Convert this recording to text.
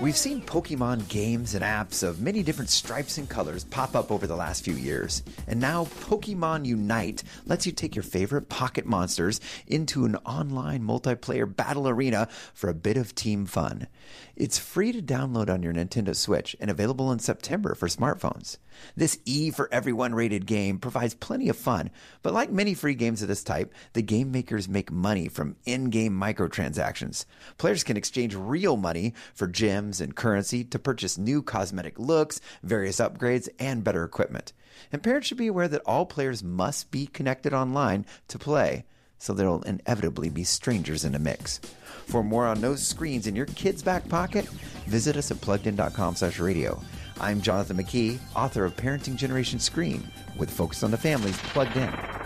We've seen Pokemon games and apps of many different stripes and colors pop up over the last few years. And now Pokemon Unite lets you take your favorite pocket monsters into an online multiplayer battle arena for a bit of team fun. It's free to download on your Nintendo Switch and available in September for smartphones. This E for everyone rated game provides plenty of fun, but like many free games of this type, the game makers make money from in-game microtransactions. Players can exchange real money for gems and currency to purchase new cosmetic looks, various upgrades, and better equipment. And parents should be aware that all players must be connected online to play, so there'll inevitably be strangers in the mix. For more on those screens in your kid's back pocket, visit us at pluggedin.com slash radio. I'm Jonathan McKee, author of Parenting Generation Screen, with Focus on the Family's Plugged In.